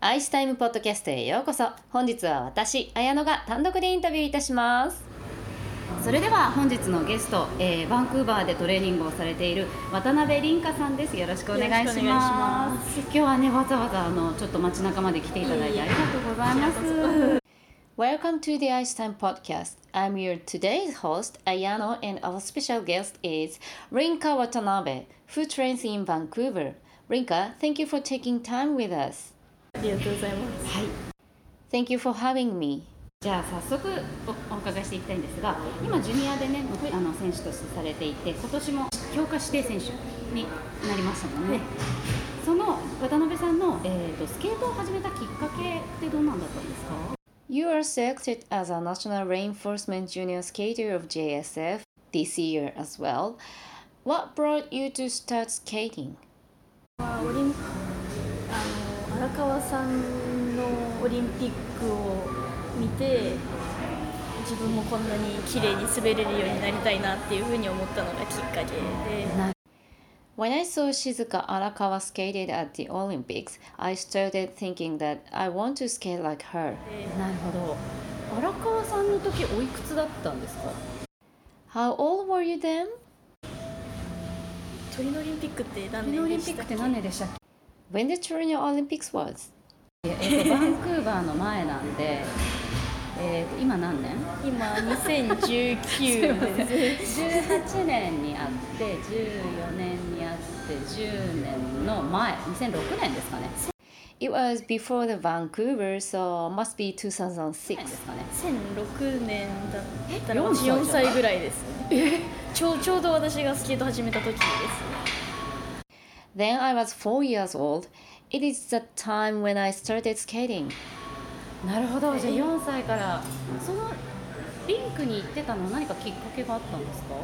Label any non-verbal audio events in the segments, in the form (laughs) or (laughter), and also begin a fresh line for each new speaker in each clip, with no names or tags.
アイスタイムポッドキャストへようこそ本日は私綾乃が単独でインタビューいたしますそれでは本日のゲスト、えー、バンクーバーでトレーニングをされている渡辺凛香さんですよろしくお願いします今日はねわざわざあのちょっと街中まで来ていただいてありがとうございます Welcome to the Ice Time Podcast. I'm your today's host, Ayano, and our special guest is Rinka Watanabe, who trains in Vancouver. Rinka, thank you for taking time with us.
ありがとうございます。
はい。Thank you for having me. じゃあ早速おお伺いしていきたいんですが、今ジュニアでね、あの選手としてされていて、今年も強化指定選手になりましたもんね。はい、その渡辺さんの、えーと、スケートを始めたきっかけってどうなんだったんですか You are selected as a National Reinforcement Junior Skater of JSF this year as well. What brought you to start skating?
あオリンあの荒川さんのオリンピックを見て自分もこんなに綺麗に滑れるようになりたいなっていうふうに思ったのがきっかけで。
When I saw Shizuka Arakawa skated at the Olympics, I started thinking that I want to skate like her. なるほど。荒川さんの時おいくつだったんですか？How old were you then?
トリノオリンピックって何年でしたっけ？
何年でしたっけ？When the Torino Olympics was? えっと、バンクーバーの前なんで、(laughs) えー、今何年？
今 (laughs) 2019年です
18年にあって14年にあって10年の前2006年ですかね It was before the Vancouver, so must be 2006ですかね。
2006年だったら私4歳ぐらいですね。ちょちょうど私がスケート始めた時です。
Then I was four years old. It is the time when I started skating. なるほどじゃあ4歳からそのリンクに行ってたのは何かきっかけがあったんですか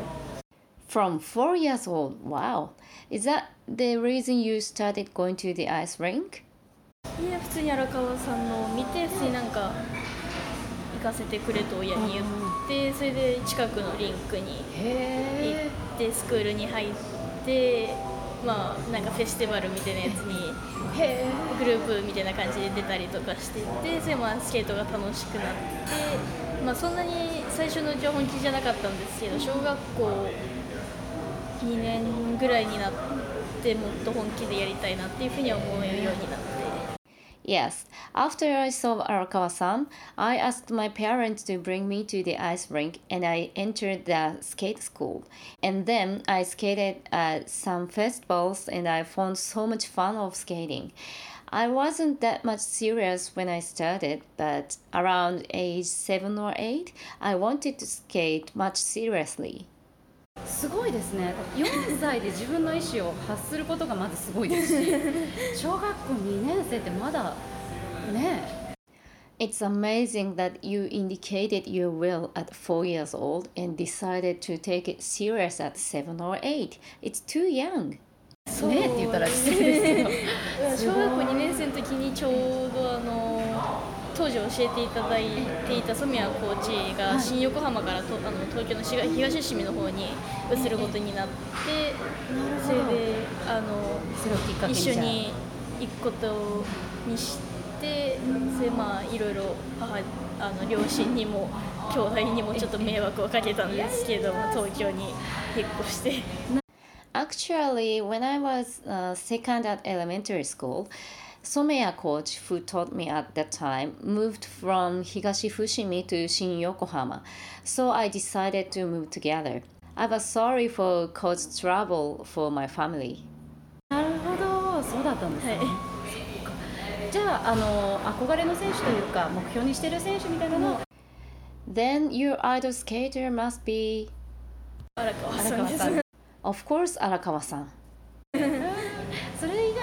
From four years old, wow. Is that the reason you started going to the ice rink?
いや普通に荒川さんのを見て普通になんか行かせてくれと親に言ってそれで近くのリンクに行ってスクールに入ってまあなんかフェスティバルみたいなやつにグループみたいな感じで出たりとかしていてそれもスケートが楽しくなって、まあ、そんなに最初のうちは本気じゃなかったんですけど小学校2年ぐらいになってもっと本気でやりたいなっていうふうに思えるようになって。
Yes, after I saw Arakawa-san, I asked my parents to bring me to the ice rink and I entered the skate school. And then I skated at some festivals and I found so much fun of skating. I wasn't that much serious when I started, but around age 7 or 8, I wanted to skate much seriously. すごいですね4歳で自分の意思を発することがまずすごいですし小学校2年生ってまだね It's amazing that you indicated your will at four years old and decided to take it serious at seven or eight. It's too young. そうねって言ったら失礼ですけど
小学校2年生の時にちょうどあの当時教えていただいていた染谷コーチが新横浜からとあの東京の東伏見の方に移ることになってそれであの一緒に行くことにしてそれまあいろいろ母あの両親にも兄弟にもちょっと迷惑をかけたんですけども東京に引っ越して。(laughs)
Actually, when I was、uh, second at elementary school, Someya coach, who taught me at that time, moved from Higashi Fushimi to Shin Yokohama, so I decided to move together. I was sorry for caused trouble for my family. なるほど、そうだったんですね。はい、じゃあ、あの憧れの選手というか目標にしている選手みたいなの。Then your idol skater must be
荒川さん。
Of course, 荒川さん。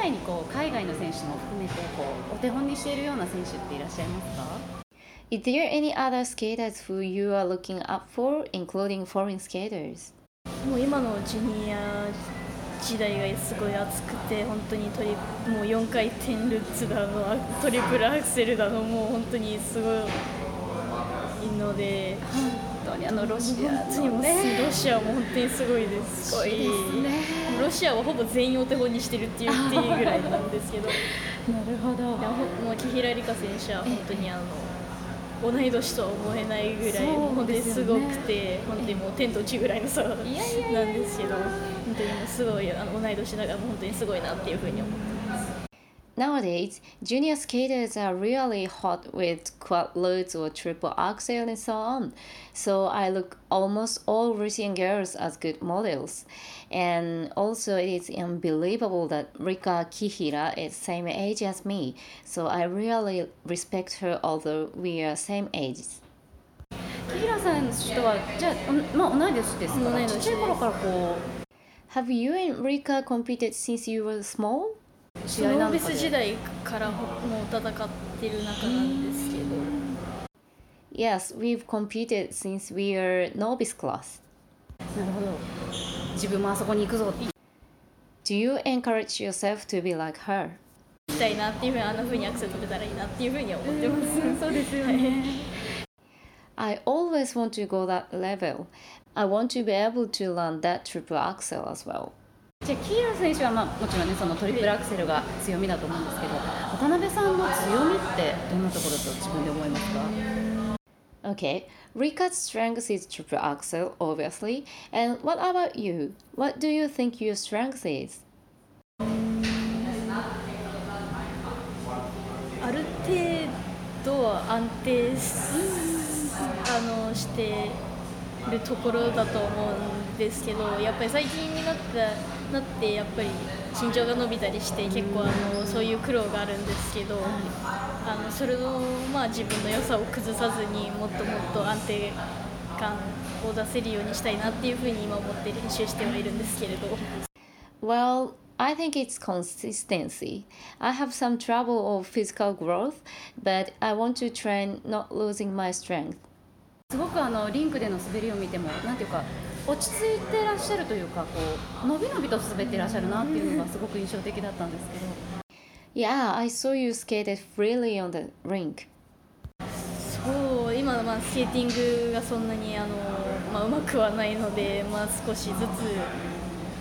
外にこう海外の選手も含めてこうお手本にしているような選手っていらっしゃいますか？Is there any other skaters who you are looking up for, including foreign skaters?
もう今のジュニア時代がすごい熱くて本当にトリもう4回転ルッツだのトリプルアクセルだのもう本当にすごいので。
当にあのロシア
の、ね、ロシアも本当にすごいです。すごいですね。ロシアはほぼ全員お手本にしてるって言っていいぐらいなんですけど。(laughs)
なるほど
でもう木平梨花選手は本当にあの同い年とは思えないぐらい本当に
です
ごくて、本当にもう天と地ぐらいの差なんですけど本当にもうすごいあの同い年だから本当にすごいなっていうふうに思って。
Nowadays, junior skaters are really hot with quad loads or triple axel and so on. So I look almost all Russian girls as good models. And also it is unbelievable that Rika Kihira is same age as me. So I really respect her although we are same ages.
木平選手とはじゃあ、おまあ、同い年ですから
同い年です
ちっちゃい頃からこ
Have you and Rika competed since you were small?
う
スノービ
試合なんかで
ス時代からもう戦ってる仲なんですけど
Yes, we've competed since we are novice class.
なるほど自分もあそこに行くぞって
Do you encourage yourself to be like her?
行きたいなっていうふうにあんなふうにアクセル飛べたらいいなっていうふうには思ってます。
そうですよね (laughs)
I always want to go that level. I want to be able to learn that triple axel as well.
じゃあキーラ選手は、まあ、もちろんねそのトリプルアクセルが強みだと思うんですけど渡辺さんの強みってどんなところと自分で思いますか
？Okay, Rika's strength is triple axel, obviously. And what about you? What do you think your strength is?
ある程度は安定しあのしてるところだと思うんですけどやっぱり最近になったなってやっぱり身長が伸びたりして結構あのそういう苦労があるんですけどあのそれの、まあ、自分の良さを崩さずにもっともっと安定感を出せるようにしたいなっていうふうに今思って練習してはいるんですけれど。
Well, I think it's consistency. I have some trouble of physical growth, but I want to train not losing my strength.
すごくあのリンクでの滑りを見てもなんていうか落ち着いてらっしゃるというかこう伸び伸びと滑ってらっしゃるなっていうのがすごく印象的だったんですけど
Yeah, I saw you skated freely on the rink.
そう今、まあ、スケーティングがそんなにあの、まあ、うまくはないので、まあ、少しずつ、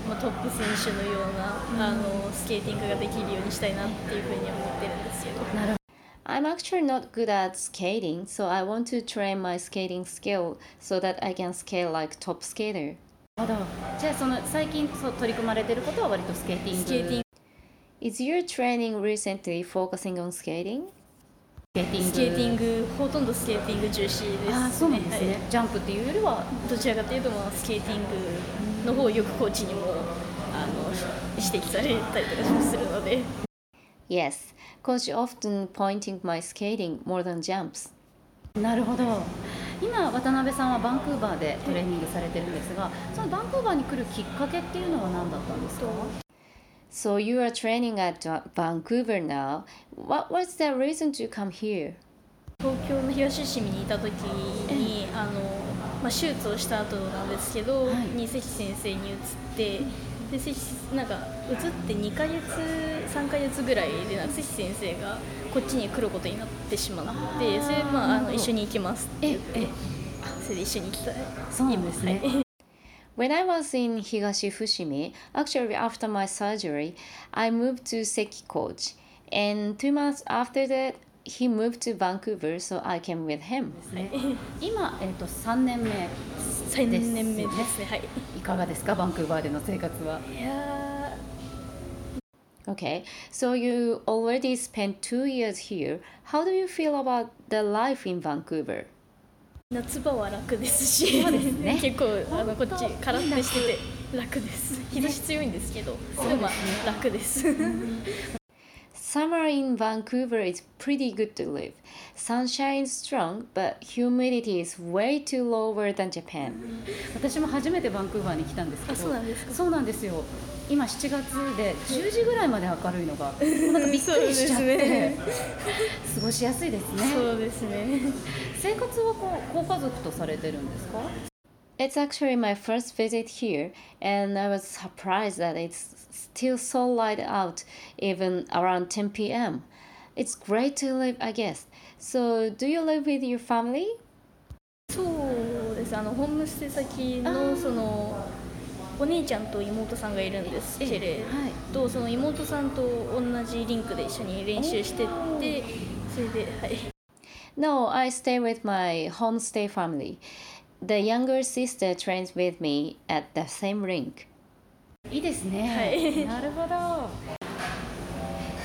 まあ、トップ選手のような、あのスケーティングができるようにしたいなっていうふうに思ってるんですけど。
なる
I'm actually not good at skating, so I want to train my skating skill so that I can skate like top skater.
ほどじゃあその最近そう取り組まれてることは割とスケーティング
スケーティング
Is your training recently focusing on skating?
スケーティング
スケーティングほとんどスケーティング重視です、ね、
ああそうなんですね、
はい
ジャンプっていうよりは
どちらかというと、まあ、スケーティングの方をよくコーチにもあの指摘されたりとかするので
Yes, coach often pointing my skating more than jumps.
なるほど今渡辺さんはバンクーバーでトレーニングされてるんですがそのバンクーバーに来るきっかけっていうのは何だったんですか
So you are training at uh, Vancouver now. What was the reason to come here?
東京の東伏見にいた時にあの、まあ、手術をした後なんですけど、
はい
に関先生に移ってで関なんか移って2ヶ月3ヶ月ぐらいでなんか関先生がこっちに来ることになってしまってそれで、まあ、あの一緒に行きますって言って。
え。え
それで一緒に行きたい。
そうなんですね。
今はい。
When I was in Higashi Fushimi, actually after my surgery, I moved to Seki Coach. And two months after that, he moved to Vancouver, so I came with him.
今、えー、と3年目
3年目ですねはい
いかがですかバンクーバーでの生活はい
や
Okay, so you already spent two years here. How do you feel about the life in Vancouver?
ー夏場は楽ですし
そうですね
結構あのこっちカラッとしてて楽です日差し強いんですけどでもまあ楽です
Summer in Vancouver is pretty good to live. Sunshine is strong, but humidity is way too lower than Japan.
私も初めてバンクーバーに来たんですけど
あそうなんですか？
そうなんですよ。今7月で10時ぐらいまで明るいのが (laughs) なんかびっくりしちゃって、過ごしやすいですね。
そうですね。
生活はこうご家族とされてるんですか？
It's actually my first visit here, and I was surprised that it's still so light out, even around 10 p.m. It's great to live, I guess. So, do you live with your family?
そうですあのホームステイ先のその お姉ちゃんと妹さんがいるんですけれど、その妹さんと同じリンクで一緒に練習してってそれではい
No, I stay with my homestay family. The younger sister trains with me at the same rink.
いいですね、
はい。
なるほど。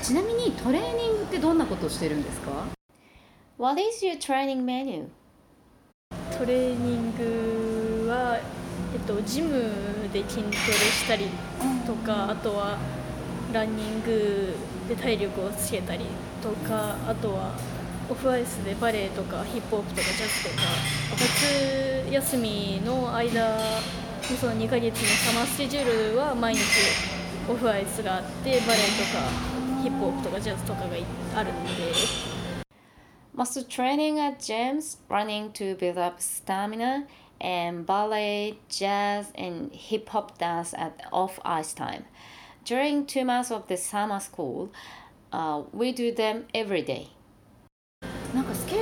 ちなみにトレーニングってどんなことをしてるんですか
？What is your training menu?
トレーニングは、えっと、ジムで筋トレしたりとか、あとはランニングで体力をつけたりとかあとはオフアイスでバレエとかヒップホップとかジャズとか夏休みの間のその2ヶ月のサマースケジュールは毎日オフアイスがあってバレエとかヒップホップとかジャズとかがあるんで。
Muscle training at gyms, running to build up stamina, and ballet, jazz, and hip hop dance at off ice time. During two months of the summer school, uh, we do them every day.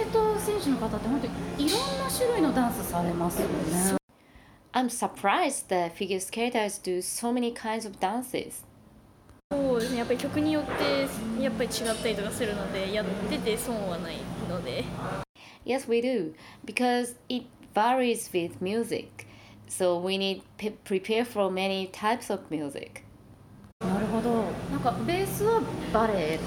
ート選手の方って本当にいろんな種類のダンスされますよね
I'm surprised that figure skaters do so many kinds of dances.
そうですねやっぱり曲によってやっぱり違ったりとかするのでやってて損はないので
Yes, we do, because it varies with music. So we need to prepare for many types of music.
なるほどなんかベースはバレエ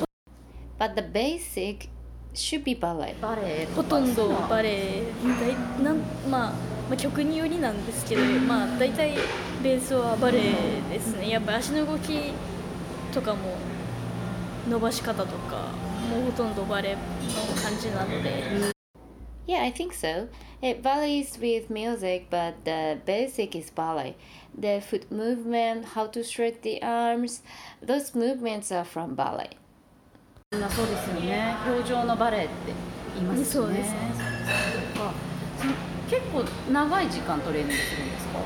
But the basic should be ballet.
バレエ
ほとんどバ
レ
レエ大なん、まあ、まあ曲によりなんですけど、まあ、大体ベースはバレエですねやっぱり足の動きとかも伸ばし方とかもうほとんどバレエの感じなので
Yeah, I think so. It varies with music, but the basic is ballet. The foot movement, how to stretch the arms, those movements are from ballet.
みんなそうですよね。表情のバレエって言いますよね。
そうです。ね
そうか。その結構長い時間トレーニングするんですか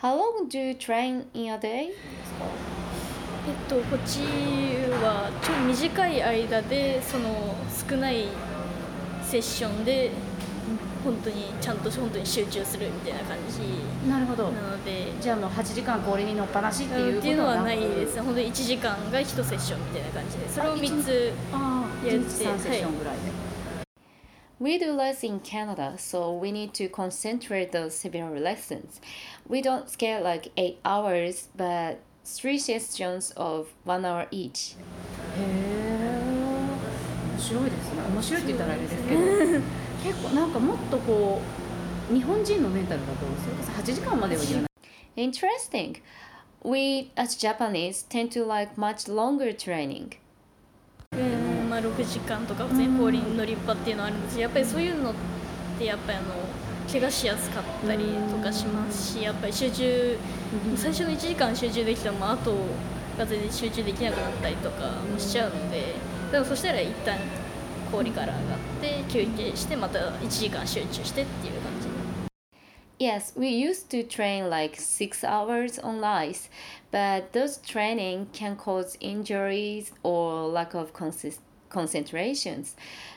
？How long do you train in a day?
えっと、こっちはちょっと短い間でその少ないセッションで本当にちゃんと本当に集中するみたいな感じ
なるほど。
なので。
じゃあもう8時間氷に乗っぱなしっていう
っていうのはない
く
です。ね本当に1時間が1セッションみたいな感じでそれを3つ
ああ1
やって。
日3セッションぐらいで、
We do less in Canada, so we need to concentrate those several lessons. We don't scale like 8 hours, but 3 sessions of 1 hour each.
へえ面白いですね。面白いって言ったらあれですけど (laughs) 結構なんかもっとこう日本人のメンタルだとそれこそ8時間までは言わない
Interesting. We as Japanese tend to like much longer training.
うんまあ、6時間とか普通に氷に乗りっていうのはあるんですけどやっぱりそういうのってやっぱりあの怪我しやすかったりとかしますしやっぱり集中最初の1時間集中できてもあとが全然集中できなくなったりとかもしちゃうのででもそしたら一旦氷から上がって休憩してまた1時間集中してっていう感じ
Yes, we used to train like 6 hours on ice, but those training can cause injuries or lack of consist- concentrations.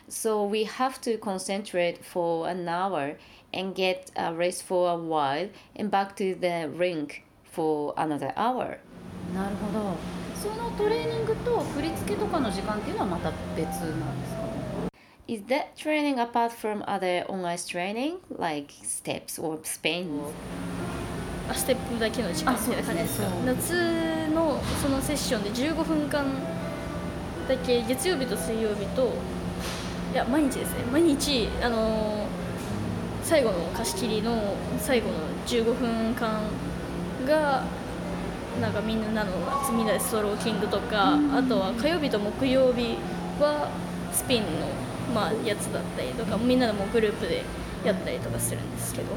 So we have to concentrate for an hour and get a rest for a while and back to the rink for another hour.
なるほどそのトレーニングと振り付けとかの時間っていうのはまた別なんですか
Is that training apart from other on ice training like steps or spins?
あステップだけの時間。みたいな感じですか
あそう
夏のそのセッションで15分間だけ月曜日と水曜日といや毎日ですね。毎日あのー最後の貸し切りの最後の15分間がなんかみんなのみんなでストローキングとか、あとは火曜日と木曜日はスピンの、まあ、やつだったりとかみんなでもグループでやったりとかするんですけど。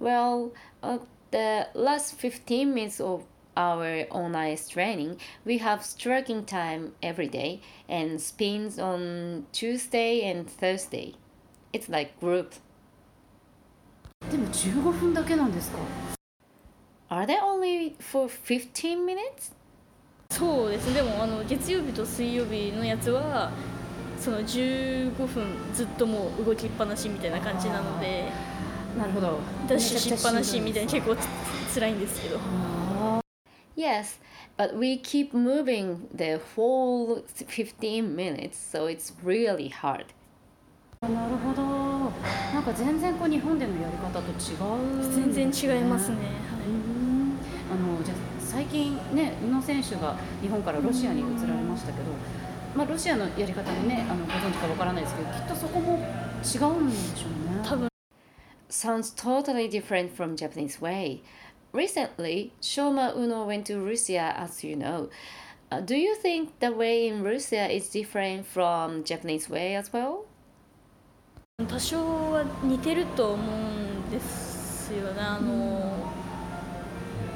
Well, uh, the last 15 minutes of our on ice training, we have striking time every day and spins on Tuesday and Thursday. It's like group.
でも15分だけなんですか
Are they only for 15 minutes?
そうですねでもあの月曜日と水曜日のやつは その15分ずっともう動きっぱなしみたいな感じなので
なるほど。
ダッシュしっぱなしみたいな結構つ辛いんですけど。
あ (laughs)
Yes, but we keep moving the whole 15 minutes, so it's really hard.
ーなるほど。なんか全然こう日本でのやり方と違う。
全然違いますね、
うん。あのじゃあ最近ね宇野選手が日本からロシアに移られましたけど、まあ、ロシアのやり方でねあのご存知かわからないですけどきっとそこも違うんでしょうね
多分
Sounds totally different from Japanese way. Recently, Shoma Uno went to Russia, as you know. Uh, do you think the way in Russia is different from Japanese way as well?
多少は似てると思うんですよねあの、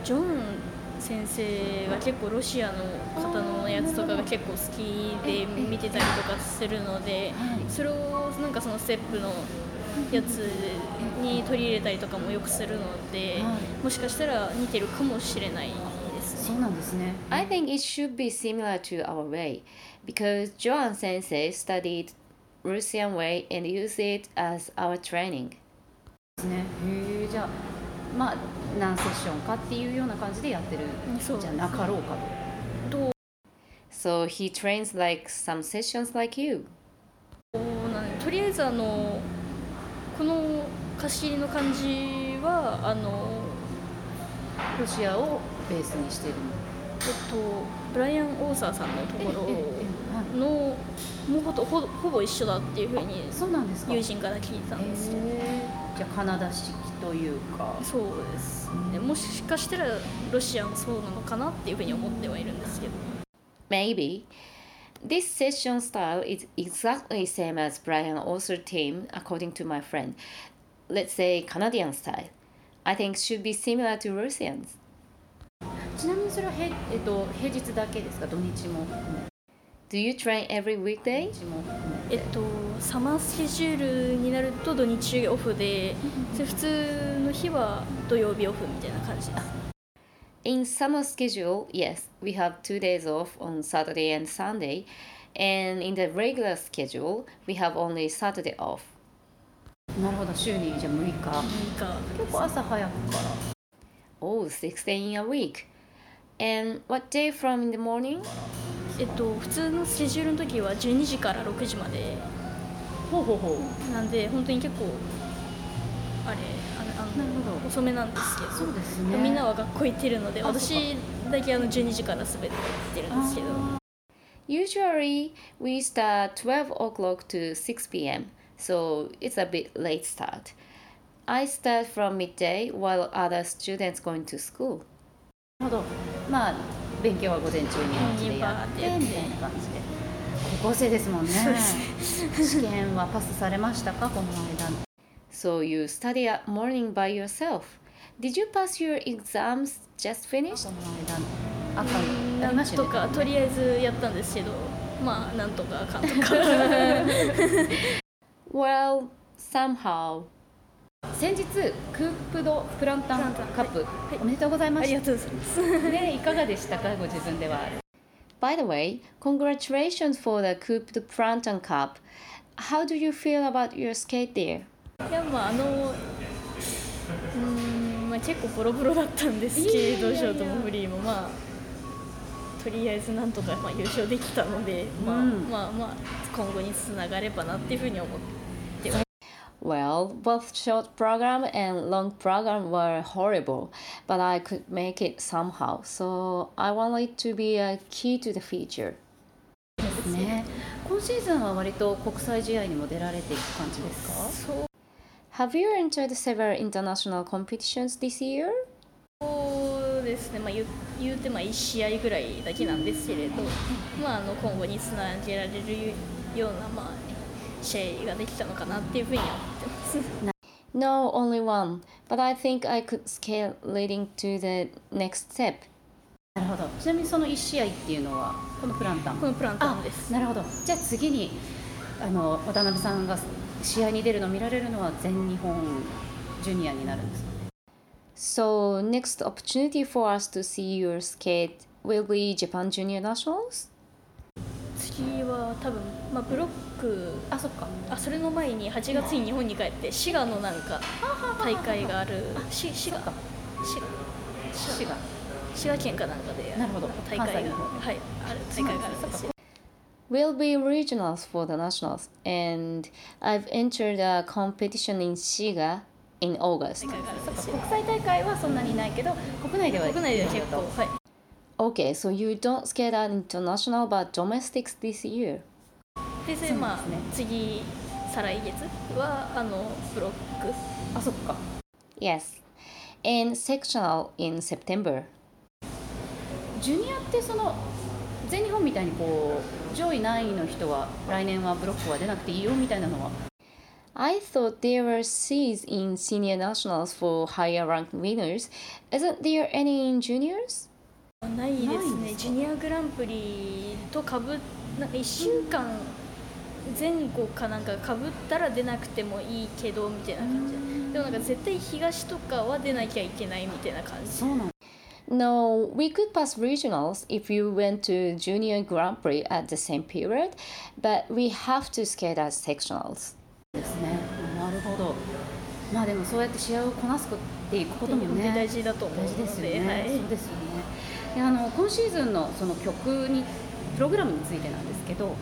ジョン先生が結構ロシアの方のやつとかが結構好きで見てたりとかするのでそれをなんかそのステップのやつに取り入れたりとかもよくするので
は
もしかしたら似てるかもしれないですね。
そうなんですね
I think it should be similar to our way because Joan sensei studied Russian way and used it as our training.
ですねへえじゃあまあ何セッションかっていうような感じでやってる
そう
じゃなかろうかと。
どう
So he trains like some sessions like you.
とりあえずあのこの貸し切りの感じはあの
ロシアをベースにしている
えっとブライアン・オーサーさんのところのもうほとほほぼ一緒だっていうふうに
そうなんですか
友人から聞いたんですけど
じゃあカナダ式というか
そうですねもしかしたらロシアもそうなのかなっていうふうに思ってはいるんですけど
Maybe. This session style is exactly same as Brian Author team according to my friend. Let's say Canadian style. I think should be similar to Russians.
ちなみにそれはへ、えっと、平日だけですか土日も含め
Do you train every
土
weekday?
日も含め
えってとサマースケジュールになると土日オフでで普通の日は土曜日オフみたいな感じです
In summer schedule, yes, we have two days off on Saturday and Sunday. And in the regular schedule, we have only Saturday off.
なるほど週にじゃあ6日
なんか
結構朝早くから
Oh, 16 in a week. And what day from in the morning?
えっと普通のスケジュールの時は12時から6時まで
ほうほうほう
なんで本当に結構あれあのあ
なるほど
の遅めなんですけど
そうですね
みんなは学校行ってるので
あ
私だけあの12時から全て行ってるんですけど
Usually, we start 12 o'clock to 6 p.m., so it's a bit late start. I start from midday while other students going to school.
なるほど。まあ勉強は午前中にお家でやって
うん
みたいな感じで。高校生ですもんね。(laughs) 試験はパスされましたか？この間
So you study at morning by yourself. Did you pass your exams just finished?
この間あ
なん。
りました
とかとりあえずやったんですけどまあなんとかかんとか。(laughs) (laughs)
Well, somehow.
先日クープドプランタンカップ、おめでとうございまし
ありがとうございます。(laughs)
たねい。かがでしたかご自分では
By the way, congratulations for the Coupe de Printemps Cup. How do you feel about your skate there?
いやまああのうーん、まあ、結構ボロボロだったんですけどショートもフリーもまあとりあえずなんとかまあ優勝できたので、まあ
うん。
まあまあ今後につながればなっていうふうに思って
Well, both short program and long program were horrible, but I could make it somehow. So I want it to be a key to the future.
ですね今シーズンは割と国際試合にも出られていく感じですか
そう
Have you entered several international competitions this year?
そうですね、まあ、言う言うてまあ1試合ぐらいだけなんですけれど、まあ、あの今後につなげられるような、まあ、試合ができたのかなっていうふうに思ってます。
No, only one, but I think I could scale leading to the next step.
なるほどちなみにその1試合っていうのはこのプランタン
このプランタンです。
なるほどじゃあ次にあの渡辺さんが試合に出るのを見られるのは全日本ジュニアになるんですか
So, next opportunity for us to see your skate will be Japan Junior Nationals?
次は多分、まあ、ブロック
あそっか。
あそれの前に8月に日本に帰って滋賀のなんか大会があるし滋賀。滋賀。
滋賀。
滋賀。県かなんかで
なるほど。
大会が。はいある大会があるんですよ。
We'll be regionals for the nationals, and I've entered a competition in Shiga in August.
国際大会はそんなにないけど国内では
国内では結構はい
Okay, so you don't skate at international but domestics this year.
でそまあ
ね
次再来月はあのブロック
あそっか
Yes, and sectional in September.
ジュニアってその全日本みたいにこう上位何位の人は来年はブロックは出なくていいよみたいなのは
I thought there were C's in senior nationals for higher ranked winners. Isn't there any in juniors?
ないですね。ジュニアグランプリとかぶなんか1週間前後かなんかかぶったら出なくてもいいけどみたいな感じ。でもなんか絶対東とかは出なきゃいけないみたいな感じ。
そうなん
No, we could pass regionals if you went to Junior Grand Prix at the same period, but we have to skate as sectionals.
ですね。なるほど。まあでもそうやって試合をこなすっていくことも
本当に大
ね
事だと思う
大事ですよね、
のではい。
そうですよねであの今シーズンのその曲にプログラムについてなんですけど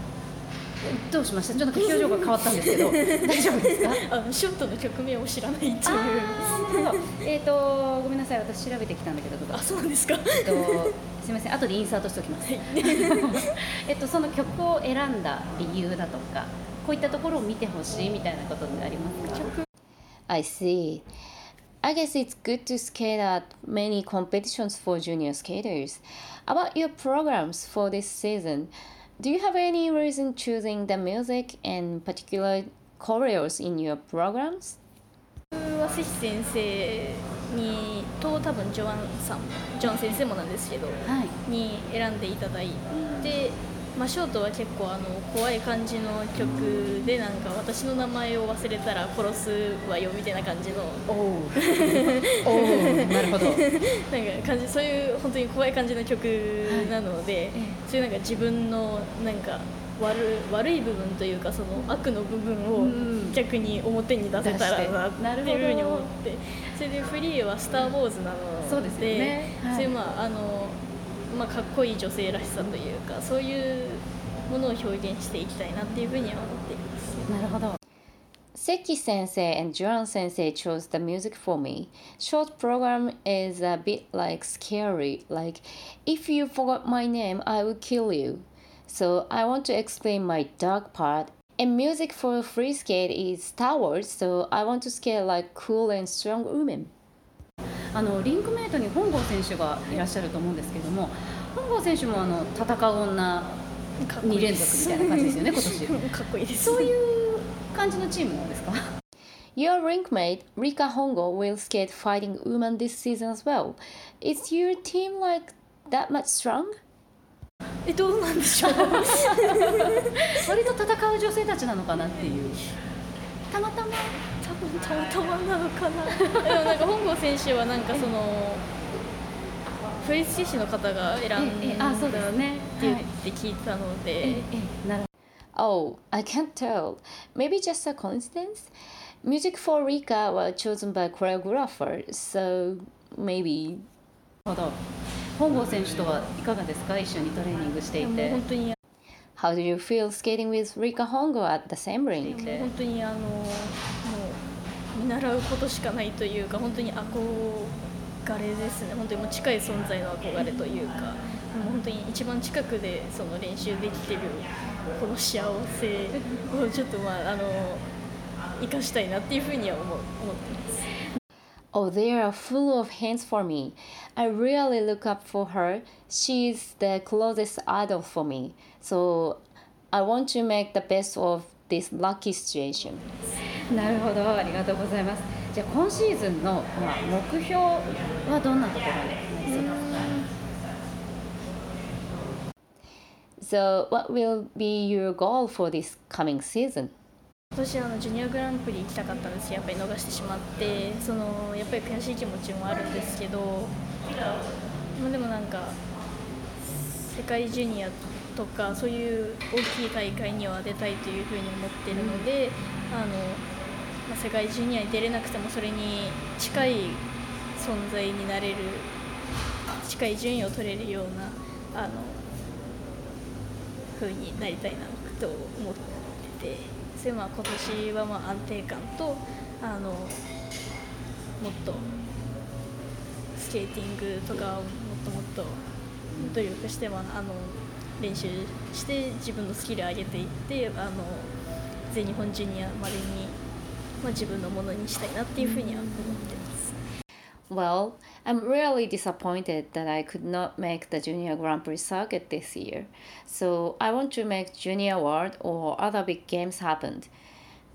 どうしました？ちょっと表情が変わったんですけど (laughs) 大丈夫ですか？
あのショットの曲名を知らないっていう。
あーなるほど。えっ、とごめんなさい私調べてきたんだけど
あそうなんですか？
えっと、すみません、後でインサートしておきます。(laughs) えっと、その曲を選んだ理由だとか、こういったところを見てほしいみたいなことってありますか
？I see. I guess it's good to skate at many competitions for junior skaters. About your programs for this season, do you have any reason choosing the music and particular choreos in your programs?
僕は関先生にと多分ジョアンさんジョアン先生もなんですけど
はい。
に選んでいただいて、 まあ、ショートは結構あの怖い感じの曲でなんか私の名前を忘れたら殺すわよみたいな感じの
お (laughs) お。おお、なるほど。
なんか感じそういう本当に怖い感じの曲なので、
え
そういうなんか自分のなんか悪悪い部分というかその悪の部分を
うん。
逆に表に出せたらなっていうふうに思ってそれでフリーは「スター・ウォーズ」なので
そうですよね。はい。
そういうまああのまあ、かっこいい女性らしさというかそういうものを表現していきたいなっていうふうには思っています。
なるほど。
Seki sensei and Juran sensei chose the music for me. Short program is a bit like scary, like if you forgot my name, I will kill you. So I want to explain my dark part. And music for free skate is Star Wars, so I want to skate like cool and strong women.
あのリンクメイトに本郷選手がいらっしゃると思うんですけども、本郷選手もあの戦う女
かっこいい
二連続みたいな感じですよね今年
かっこいいです。
そういう感じのチームなんですか
？Your rinkmate Rika Hongo will skate fighting woman this season as well. Is your team like that much strong?
えどうなんでしょう？(laughs)
割と戦う女性たちなのかなっていう。たまたま。
たまたまなのかなでもなんか本郷選手はなんかそのフリースケ師の方が選ん
ええあそうですね
って聞いたの
え
で、
えなる
Oh, I can't tell. Maybe just a coincidence? Music for Rika was chosen by choreographer, so maybe.
本郷選手とはいかがですか一緒にトレーニングしていて
本。当に
How do you feel skating with Rika Hongo at the same
も
rink?
う本当にあの見習うことしかないというか本当に憧れですね本当にもう近い存在の憧れというかもう本当に一番近くでその練習できてるこの幸せをちょっとまああの生かしたいなっていうふうには思う思ってます
Oh, they are full of hints for me. I really look up for her. She's the closest idol for me. So I want to make the best of this lucky situation. (laughs)
なるほど、ありがとうございます。じゃあ今シーズンの、まあ、目標はどんなところでなりそうですか
？So, what will be your goal for this coming season?
今年あのジュニアグランプリ行きたかったんですけどやっぱり逃してしまってそのやっぱり悔しい気持ちもあるんですけど、まあ、でもなんか世界ジュニアとかそういう大きい大会には出たいというふうに思っているので、あのまあ、世界ジュニアに出れなくてもそれに近い存在になれる近い順位を取れるようなあの風になりたいなと思っててそれまあ今年はまあ安定感とあのもっとスケーティングとかをもっともっと努力して、まあ、あの練習して自分のスキルを上げていってあの全日本ジュニアまでに、まあ、自分のものにしたいなっていうふうには思ってます。
Well, I'm really disappointed that I could not make the Junior Grand Prix circuit this year. So I want to make Junior World or other big games happen.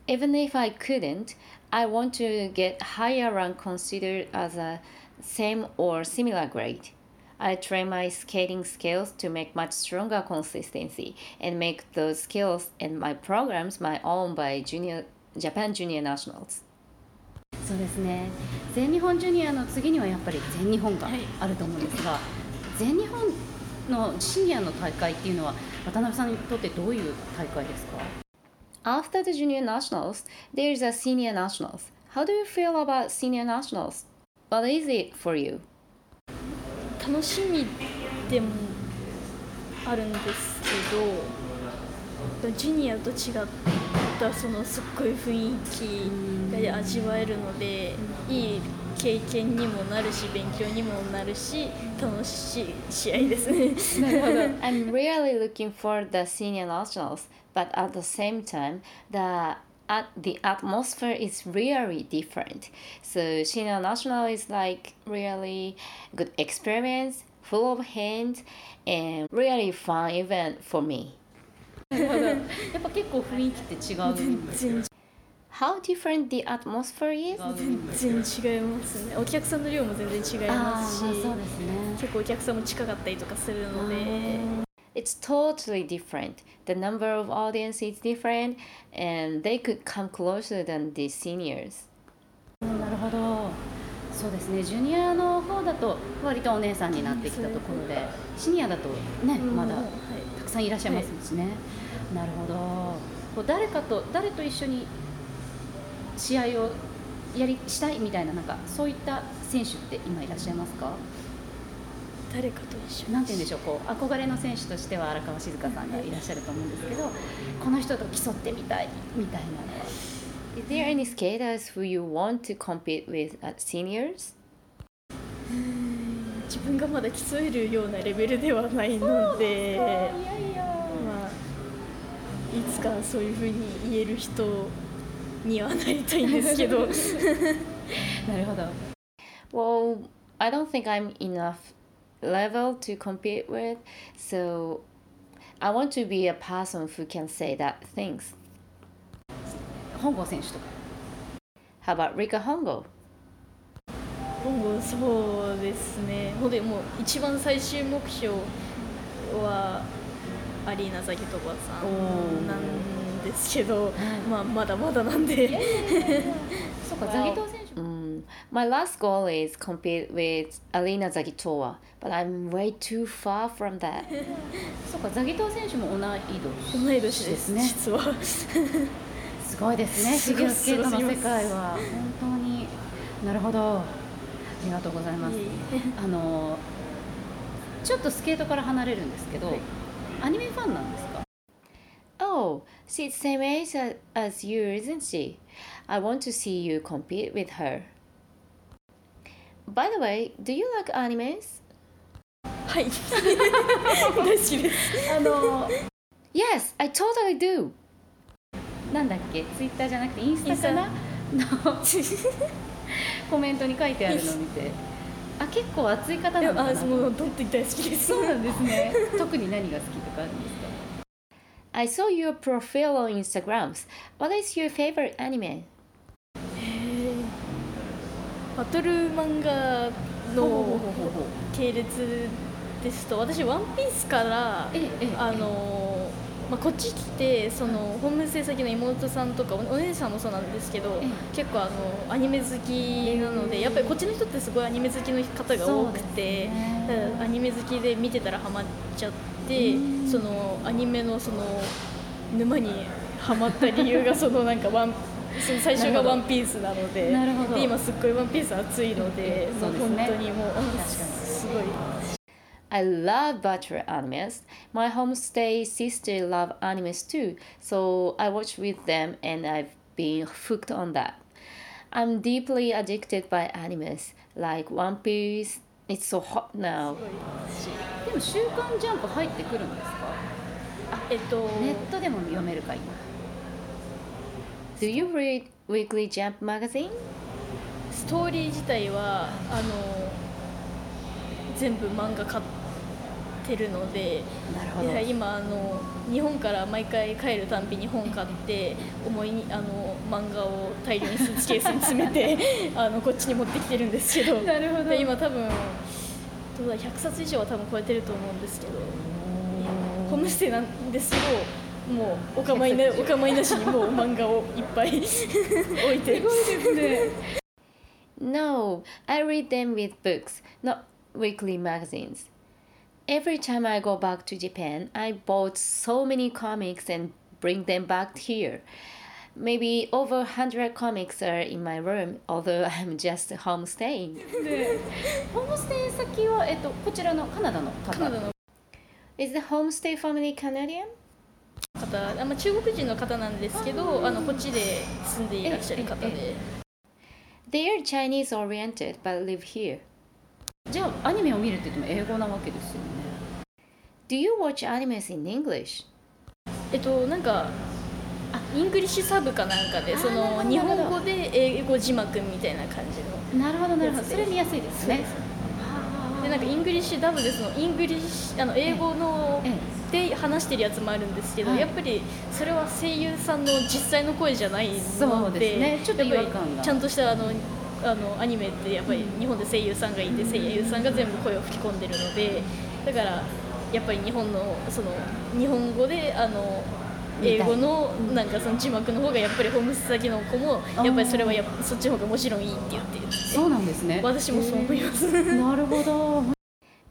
Even if I couldn't, I want to get higher rank considered as a same or similar grade. I train my skating skills to make much stronger consistency and make those skills and my programs my own by junior Japan Junior Nationals.
そうですね全日本ジュニアの次にはやっぱり全日本があると思うんですが、はい、全日本のシニアの大会っていうのは渡辺さんにとってどういう大会ですか
After the junior nationals, there is a senior nationals. How do you feel about senior nationals? What is it for you?
楽しみでもあるんですけどジュニアと違ったそのすっごい雰囲気が味わえるのでいい経験にもなるし勉強にもなるし楽しい試合ですね。なるほど。
I'm really looking for the senior nationals, but at the same time, the at the atmosphere is really different. So senior national is like really good experience, full of hints, and really fun event for me.
やっぱ結構雰囲気って違う。全然
How different the atmosphere is?
全然違いますね。お客さんの量も全然違いますし、
そうですね。
結構お客さんも近かったりとかするので。
it's totally different. The number of audience is different, and they could come closer than the seniors.
なるほど。そうですね。ジュニアの方だと割とお姉さんになってきたところで、シニアだとね、まだたくさんいらっしゃいますしね。なるほど。こう誰かと誰と一緒に試合をやりしたいみたいななんかそういった選手って今いらっしゃいますか？
誰かと一緒
なんて言うんでしょうこう憧れの選手としては荒川静香さんがいらっしゃると思うんですけどこの人と競ってみたいみたいなのは
Is there any skaters who you want to compete with at seniors?
自分がまだ競えるようなレベルではないのでいやいや、まあ、いつかそういうふうに言える人にはなりたいんですけどな
るほど
Well, I don't think I'm enough level to compete with. So I want to be a person who can say that things.
本郷選手とか。
How about Rika Hongo?
本郷そうですね。ほんでもう一番最終目標はアリーナザギトバさんなんですけど、まあまだまだなんで。(laughs)
そうか、ザギト選手。
My last goal is compete with Alina Zagitova, but I'm way too far from that. (laughs)
そうか、ザギトワ選手も同い
年同い年ですね。実は。
すごいですね。フィギュアスケートの世界は本当になるほど。ありがとうございます。あのちょっとスケートから離れるんですけど、はい、アニメファンなんですか
Oh, she's same age as you, isn't she? I want to see you compete with her. By the way, do you like animes?
はい。大好きです。あの。
Yes, I totally do.
なんだっけ、ツイッターじゃなくてインスタかなのコメントに書いてあるのを見て。あ、結構熱い方なのかな。
あ、もう本当に大好きです。
そうなんですね。(laughs) 特に何が好きとかあるんですか
？I saw your profile on Instagram. What is your favorite anime?
バトル漫画の系列ですと私「ワンピースからあのまあ、こっち来てそのホーム制先の妹さんとかお姉さんもそうなんですけど結構あのアニメ好きなのでやっぱりこっちの人ってすごいアニメ好きの方が多くて、アニメ好きで見てたらハマっちゃって。てそのアニメのその沼にはまった理由がそのなんかワンその最初が「ワンピースなので今すっごい「ワンピース熱いので
ね。
本当にもうすごい
I love virtual animes. My homestay sister love animes too, so I watch with them and I've been hooked (laughs) on that. I'm deeply addicted by animes like One Piece. It's so hot now.
でも「週刊ジャンプ」入ってくるんですか
えっと
ネットでも読めるか今
Do you read Weekly Jump magazine?
ストーリー自体はあの 全部漫画買ってるので
なるほど。
いや今あの日本から毎回帰るたんびに本買って重いにあの漫画を大量にスーツケースに詰めて (laughs) あのこっちに持ってきてるんですけど。
なるほど。
で今多分どうだ100冊以上は多分超えてると思うんですけど。ホームステイなんですけどもうお構いなお構いなしにもう漫画をいっぱい (laughs) 置いて。
ですね。(laughs)
No, I read them with books, not weekly magazines. Every time I go back to Japan, I bought so many comics and bring them back here. Maybe over 100 comics are in my room, (laughs) although I'm just home staying. (laughs)
でホームステイ先は、えっと、こちらのカナダの方
カナダの
Is the homestay family Canadian?
方あまあ中国人の方なんですけどあのこっちで住んでいらっしゃる方
え
で
They are Chinese oriented but live here.
じゃあアニメを見るって言っても英語なわけですよね。
Do you watch animes in English?
えっとなんかあ English sub かなんかでその日本語で英語字幕みたいな感じの。
なるほどなるほど。それ見やすいですね。
でなんか English dub でその English あの英語の
え
で話してるやつもあるんですけど、
はい
やっぱりそれは声優さんの実際の声じゃないので
そうですね。ちょっと
ちゃんとしたあのあのアニメってやっぱり日本で声優さんがいて声優さんが全部声を吹き込んでるのでだからやっぱり日本のその日本語であの英語のなんかその字幕の方がやっぱりホームス先の子もやっぱりそれはやっぱそっちの方がもちろんいいって言ってる
そうなんですね。
私もそう思います。
なるほど。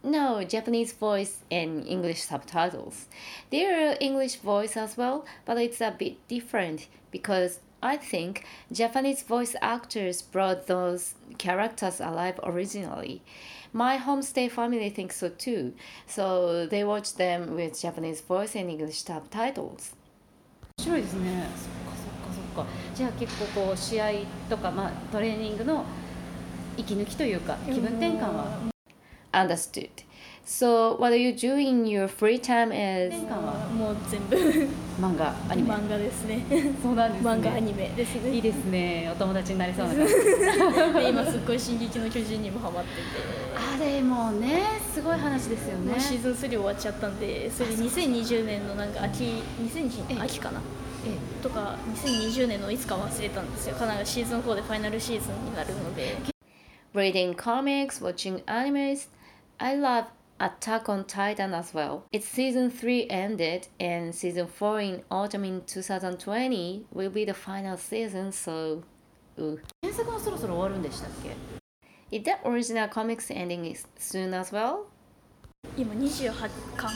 No, Japanese voice and English subtitles. There are English voice as well, but it's a bit different because I think Japanese voice actors brought those characters alive originally. My homestay family thinks so too, so they watch them with Japanese voice and English subtitles.
面白いですねそっかそっかそっかじゃあ結構こう試合とか、まあ、トレーニングの息抜きというか気分転換は
Understood. So, what do you do in your free time is?
転換は
もう全部。
漫画アニメ。
漫画ですね。
そうなんですね。
漫画アニメですね。
いいですね。お友達になりそうな感じ。(laughs)
で今すっごい「進撃の巨人」にもハマってて。
あれもねすごい話ですよね。
もうシーズン3終わっちゃったんでそれで2020年のなんか秋2020
ええ
秋かな？
え
とか2020年のいつか忘れたんですよ。かなりシーズン4でファイナルシーズンになるので。
Reading comics, watching animes. I love Attack on Titan as well. Its season 3 ended and season 4 in autumn in 2020 will be the final season, so ooh.
原作もそろそろ終わるんでしたっけ
Is that original comics ending is soon as well?
今28巻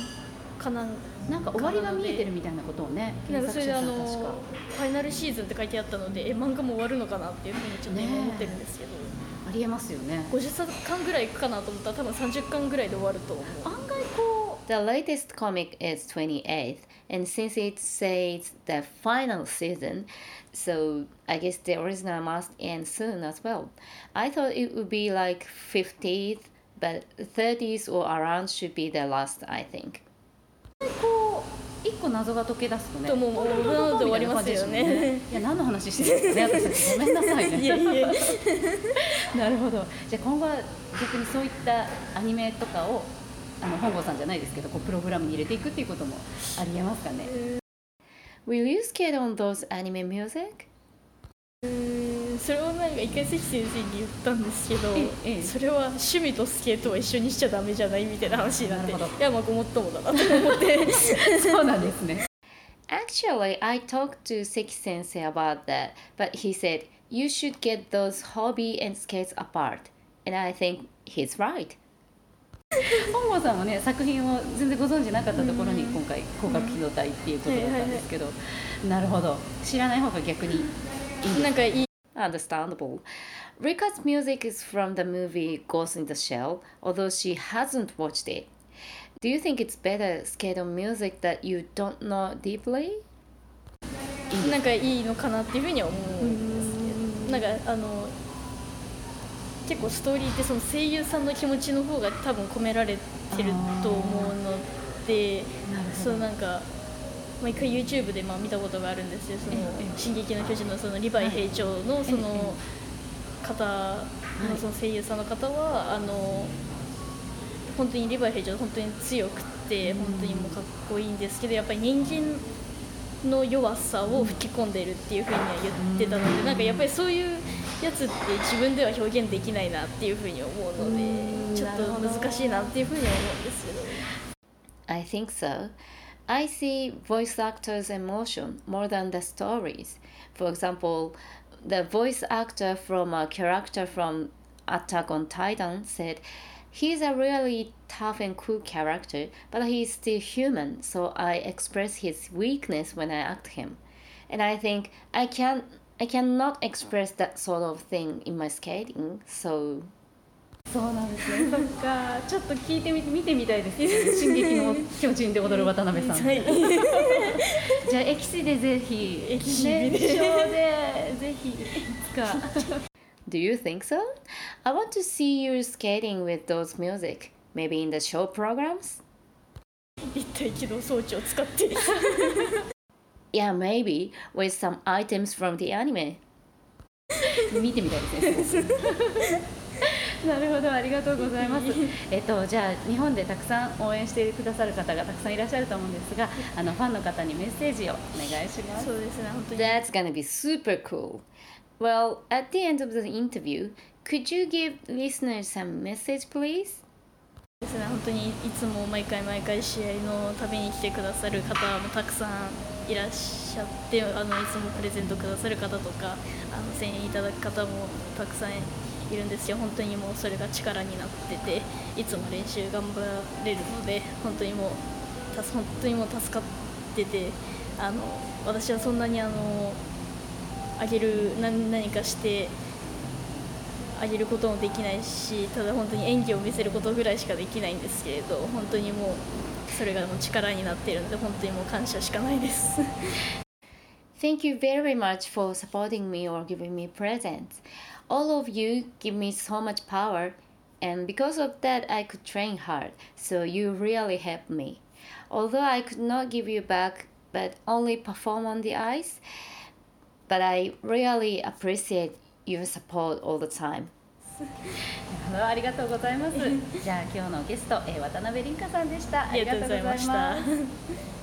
かなん
なんか終わりが見えてるみたいなことをね
なんかそれであのファイナルシーズンって書いてあったのでえ漫画も終わるのかなっていうふうにちょっと今思ってるんですけど、
ありえますよね
50巻ぐらいいくかなと思ったら多分30巻ぐらいで終わると思う
案外こ
The latest comic is 28th, and since it says the final season, so I guess the original must end soon as well. I thought it would be like 50th, but 30th or around should be the last, I think.
うこう一個謎が解け出すとね
ともうもうブラウンで終わりますよね。
いや何の話してるんですかね私たちごめんなさいね。
いやいや (laughs)
なるほど。じゃあ今後は逆にそういったアニメとかをあの本郷さんじゃないですけどこうプログラムに入れていくっていうこともありえますかね。
Will you skate on those anime music?
うーんそれをなんか一回関先生に言ったんですけど、
ええええ。
それは趣味とスケートは一緒にしちゃダメじゃないみたいな話になっていやまあごもっともだなと思って。(laughs)
そうなんですね。
Actually, I talked to Seki sensei about that, but he said you should get those hobby and skates apart. And I think he's right. (laughs)
本郷さんもね作品を全然ご存知なかったところに今回広角機動隊っていうことだったんですけど、なるほど。知らない方が逆に
なんかいい
Understandable. Rika's music is from the movie Ghost in the Shell, although she hasn't watched it. Do you think it's better skate on music that you don't know deeply?
なんかいいのかなっていうふうには思うんですけどなんかあの結構ストーリーってその声優さんの気持ちの方が多分込められてると思うのでそうなんか。まあ、一回 YouTube でまあ見たことがあるんですよ「その進撃の巨人」のそのリヴァイ兵長のその方のその声優さんの方はあの本当にリヴァイ兵長本当に強くて本当にもうかっこいいんですけどやっぱり人間の弱さを吹き込んでるっていうふうには言ってたのでなんかやっぱりそういうやつって自分では表現できないなっていうふうに思うのでちょっと難しいなっていうふうには思うんですけど。
I think so. I see voice actors' emotion more than the stories. For example, the voice actor from a character from Attack on Titan said, He's a really tough and cool character, but he's still human, so I express his weakness when I act him. And I think I can I cannot express that sort of thing in my skating, so
そうなんですねそっかちょっと聞いてみて見てみたいですね進撃の巨人で踊る渡辺さん
はい
じゃあエキシでぜひ
エキシビで
ぜひいつか
Do you think so? I want to see you skating with those music, maybe in the show programs?
立体機動装置を使って
Yeah, maybe with some items from the anime.
見てみたいですねなるほどありがとうございます (laughs) えっとじゃあ日本でたくさん応援してくださる方がたくさんいらっしゃると思うんですがあのファンの方にメッセージをお願いします
そうですね本当に
That's gonna be super cool. Well, at the end of the interview, could you give listeners some message, please?
ですね本当にいつも毎回毎回試合のために来てくださる方もたくさんいらっしゃってあのいつもプレゼントくださる方とかあの声援いただく方もたくさんいるんですよ本当にもうそれが力になってていつも練習頑張れるので本当にもう本当にもう助かっててあの私はそんなにあのあげる何何かしてあげることもできないしただ本当に演技を見せることぐらいしかできないんですけれど本当にもうそれがもう力になっているので本当にもう感謝しかないです
Thank you very much for supporting me or giving me presents. All of you give me so much power, and because of that, I could train hard, so you really helped me. Although I could not give you back, but only perform on the ice, but I really appreciate your support all the time.
ありがとうございますじゃあ今日のゲスト、えー渡辺凛香さんでした
ありがとうございました (laughs)